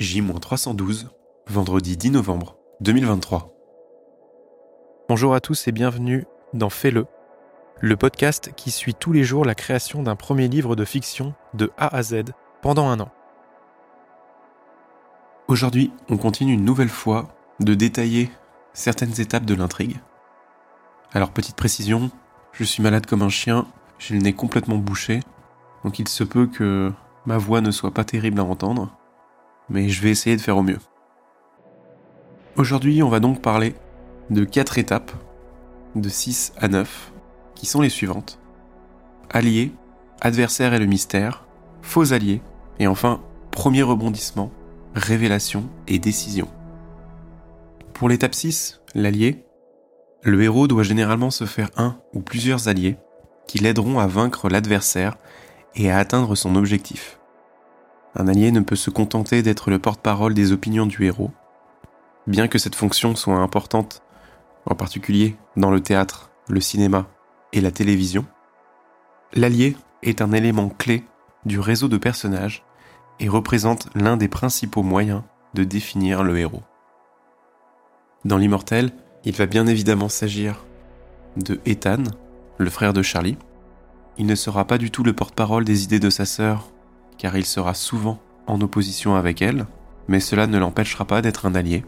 J-312, vendredi 10 novembre 2023. Bonjour à tous et bienvenue dans Fais-le, le podcast qui suit tous les jours la création d'un premier livre de fiction de A à Z pendant un an. Aujourd'hui, on continue une nouvelle fois de détailler certaines étapes de l'intrigue. Alors petite précision, je suis malade comme un chien, j'ai le nez complètement bouché, donc il se peut que ma voix ne soit pas terrible à entendre mais je vais essayer de faire au mieux. Aujourd'hui, on va donc parler de quatre étapes, de 6 à 9, qui sont les suivantes. Alliés, adversaire et le mystère, faux alliés, et enfin, premier rebondissement, révélation et décision. Pour l'étape 6, l'allié, le héros doit généralement se faire un ou plusieurs alliés qui l'aideront à vaincre l'adversaire et à atteindre son objectif. Un allié ne peut se contenter d'être le porte-parole des opinions du héros. Bien que cette fonction soit importante, en particulier dans le théâtre, le cinéma et la télévision, l'allié est un élément clé du réseau de personnages et représente l'un des principaux moyens de définir le héros. Dans l'immortel, il va bien évidemment s'agir de Ethan, le frère de Charlie. Il ne sera pas du tout le porte-parole des idées de sa sœur car il sera souvent en opposition avec elle, mais cela ne l'empêchera pas d'être un allié.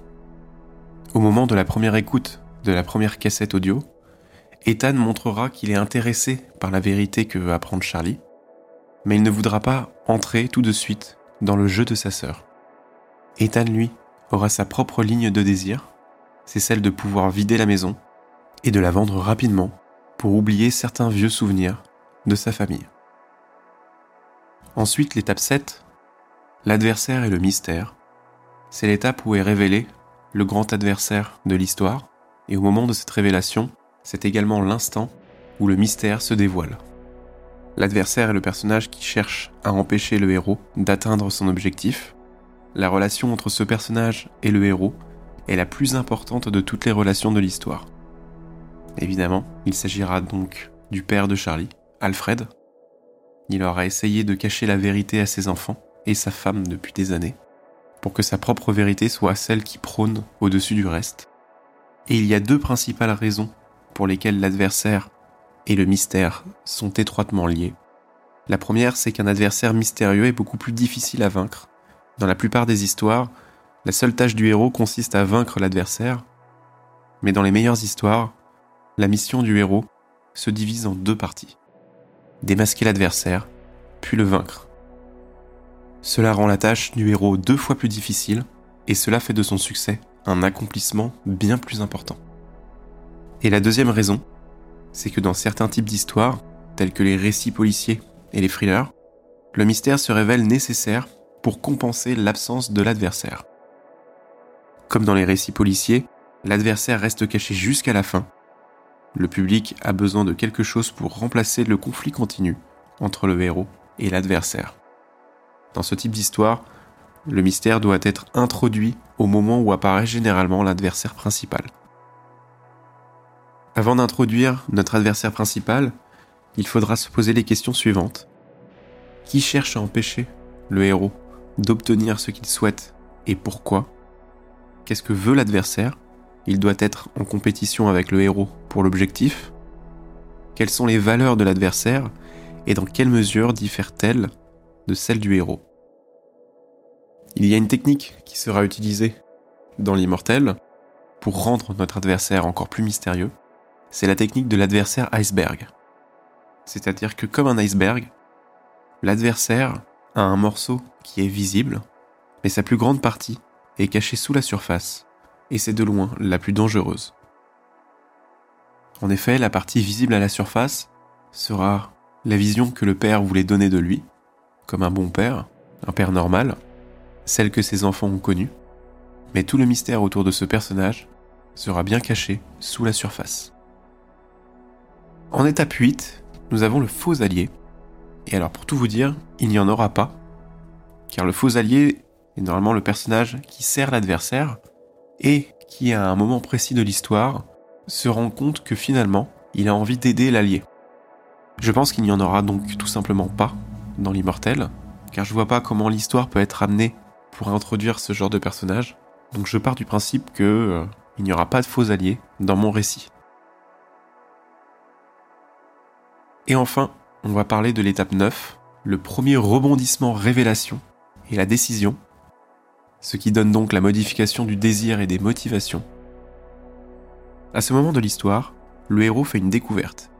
Au moment de la première écoute de la première cassette audio, Ethan montrera qu'il est intéressé par la vérité que veut apprendre Charlie, mais il ne voudra pas entrer tout de suite dans le jeu de sa sœur. Ethan, lui, aura sa propre ligne de désir, c'est celle de pouvoir vider la maison et de la vendre rapidement pour oublier certains vieux souvenirs de sa famille. Ensuite, l'étape 7, l'adversaire et le mystère. C'est l'étape où est révélé le grand adversaire de l'histoire, et au moment de cette révélation, c'est également l'instant où le mystère se dévoile. L'adversaire est le personnage qui cherche à empêcher le héros d'atteindre son objectif. La relation entre ce personnage et le héros est la plus importante de toutes les relations de l'histoire. Évidemment, il s'agira donc du père de Charlie, Alfred, il aura essayé de cacher la vérité à ses enfants et sa femme depuis des années, pour que sa propre vérité soit celle qui prône au-dessus du reste. Et il y a deux principales raisons pour lesquelles l'adversaire et le mystère sont étroitement liés. La première, c'est qu'un adversaire mystérieux est beaucoup plus difficile à vaincre. Dans la plupart des histoires, la seule tâche du héros consiste à vaincre l'adversaire, mais dans les meilleures histoires, la mission du héros se divise en deux parties démasquer l'adversaire, puis le vaincre. Cela rend la tâche du héros deux fois plus difficile, et cela fait de son succès un accomplissement bien plus important. Et la deuxième raison, c'est que dans certains types d'histoires, tels que les récits policiers et les thrillers, le mystère se révèle nécessaire pour compenser l'absence de l'adversaire. Comme dans les récits policiers, l'adversaire reste caché jusqu'à la fin, le public a besoin de quelque chose pour remplacer le conflit continu entre le héros et l'adversaire. Dans ce type d'histoire, le mystère doit être introduit au moment où apparaît généralement l'adversaire principal. Avant d'introduire notre adversaire principal, il faudra se poser les questions suivantes. Qui cherche à empêcher le héros d'obtenir ce qu'il souhaite et pourquoi? Qu'est-ce que veut l'adversaire? Il doit être en compétition avec le héros pour l'objectif Quelles sont les valeurs de l'adversaire et dans quelle mesure diffèrent-elles de celles du héros? Il y a une technique qui sera utilisée dans l'immortel pour rendre notre adversaire encore plus mystérieux. C'est la technique de l'adversaire iceberg. C'est-à-dire que comme un iceberg, l'adversaire a un morceau qui est visible, mais sa plus grande partie est cachée sous la surface et c'est de loin la plus dangereuse. En effet, la partie visible à la surface sera la vision que le père voulait donner de lui, comme un bon père, un père normal, celle que ses enfants ont connue, mais tout le mystère autour de ce personnage sera bien caché sous la surface. En étape 8, nous avons le faux allié. Et alors pour tout vous dire, il n'y en aura pas, car le faux allié est normalement le personnage qui sert l'adversaire et qui, à un moment précis de l'histoire, se rend compte que finalement, il a envie d'aider l'allié. Je pense qu'il n'y en aura donc tout simplement pas dans l'immortel, car je vois pas comment l'histoire peut être amenée pour introduire ce genre de personnage, donc je pars du principe que euh, il n'y aura pas de faux alliés dans mon récit. Et enfin, on va parler de l'étape 9, le premier rebondissement révélation et la décision, ce qui donne donc la modification du désir et des motivations. À ce moment de l'histoire, le héros fait une découverte.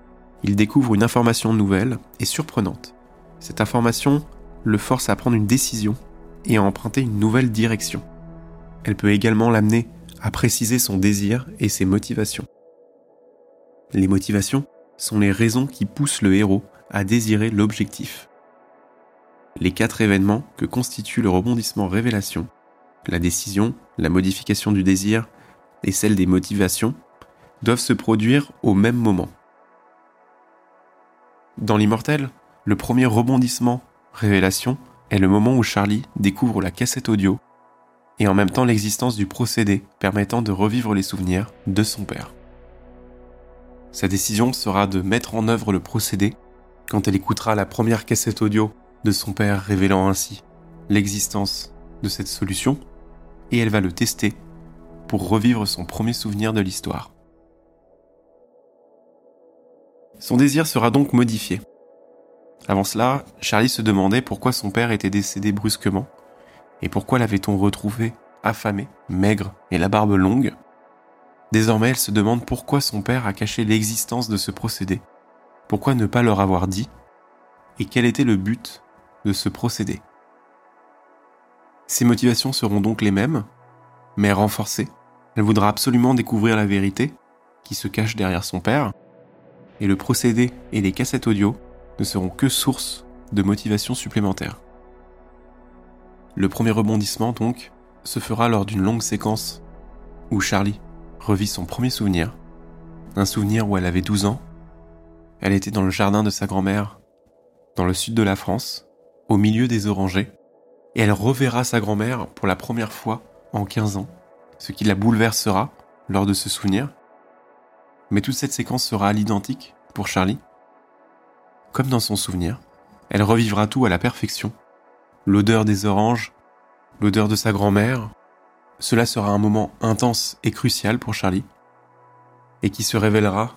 Il découvre une information nouvelle et surprenante. Cette information le force à prendre une décision et à emprunter une nouvelle direction. Elle peut également l'amener à préciser son désir et ses motivations. Les motivations sont les raisons qui poussent le héros à désirer l'objectif. Les quatre événements que constitue le rebondissement révélation, la décision, la modification du désir et celle des motivations, doivent se produire au même moment. Dans l'immortel, le premier rebondissement révélation est le moment où Charlie découvre la cassette audio et en même temps l'existence du procédé permettant de revivre les souvenirs de son père. Sa décision sera de mettre en œuvre le procédé quand elle écoutera la première cassette audio de son père révélant ainsi l'existence de cette solution et elle va le tester pour revivre son premier souvenir de l'histoire. Son désir sera donc modifié. Avant cela, Charlie se demandait pourquoi son père était décédé brusquement et pourquoi l'avait-on retrouvé affamé, maigre et la barbe longue Désormais, elle se demande pourquoi son père a caché l'existence de ce procédé. Pourquoi ne pas leur avoir dit Et quel était le but de ce procédé Ses motivations seront donc les mêmes, mais renforcées. Elle voudra absolument découvrir la vérité qui se cache derrière son père, et le procédé et les cassettes audio ne seront que source de motivation supplémentaire. Le premier rebondissement, donc, se fera lors d'une longue séquence où Charlie revit son premier souvenir, un souvenir où elle avait 12 ans, elle était dans le jardin de sa grand-mère, dans le sud de la France, au milieu des orangers, et elle reverra sa grand-mère pour la première fois en 15 ans, ce qui la bouleversera lors de ce souvenir. Mais toute cette séquence sera à l'identique pour Charlie. Comme dans son souvenir, elle revivra tout à la perfection, l'odeur des oranges, l'odeur de sa grand-mère. Cela sera un moment intense et crucial pour Charlie, et qui se révélera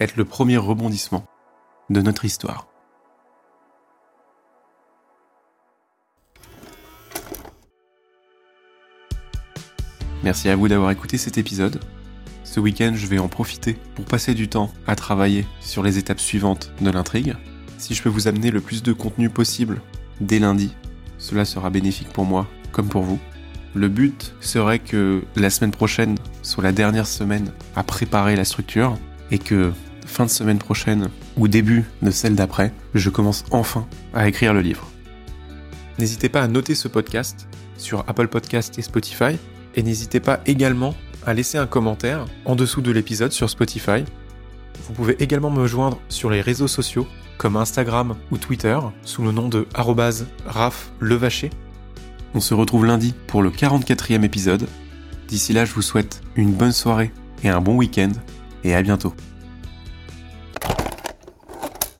être le premier rebondissement de notre histoire. Merci à vous d'avoir écouté cet épisode. Ce week-end, je vais en profiter pour passer du temps à travailler sur les étapes suivantes de l'intrigue. Si je peux vous amener le plus de contenu possible dès lundi, cela sera bénéfique pour moi comme pour vous. Le but serait que la semaine prochaine soit la dernière semaine à préparer la structure et que fin de semaine prochaine ou début de celle d'après, je commence enfin à écrire le livre. N'hésitez pas à noter ce podcast sur Apple Podcast et Spotify et n'hésitez pas également à laisser un commentaire en dessous de l'épisode sur Spotify. Vous pouvez également me joindre sur les réseaux sociaux comme Instagram ou Twitter sous le nom de @raflevacher. On se retrouve lundi pour le 44e épisode. D'ici là, je vous souhaite une bonne soirée et un bon week-end et à bientôt.